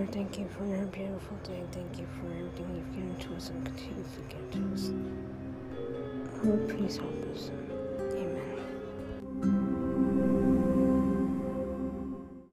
Lord, thank you for your beautiful day. Thank you for everything you've given to us and continue to give to us. Lord, please help us.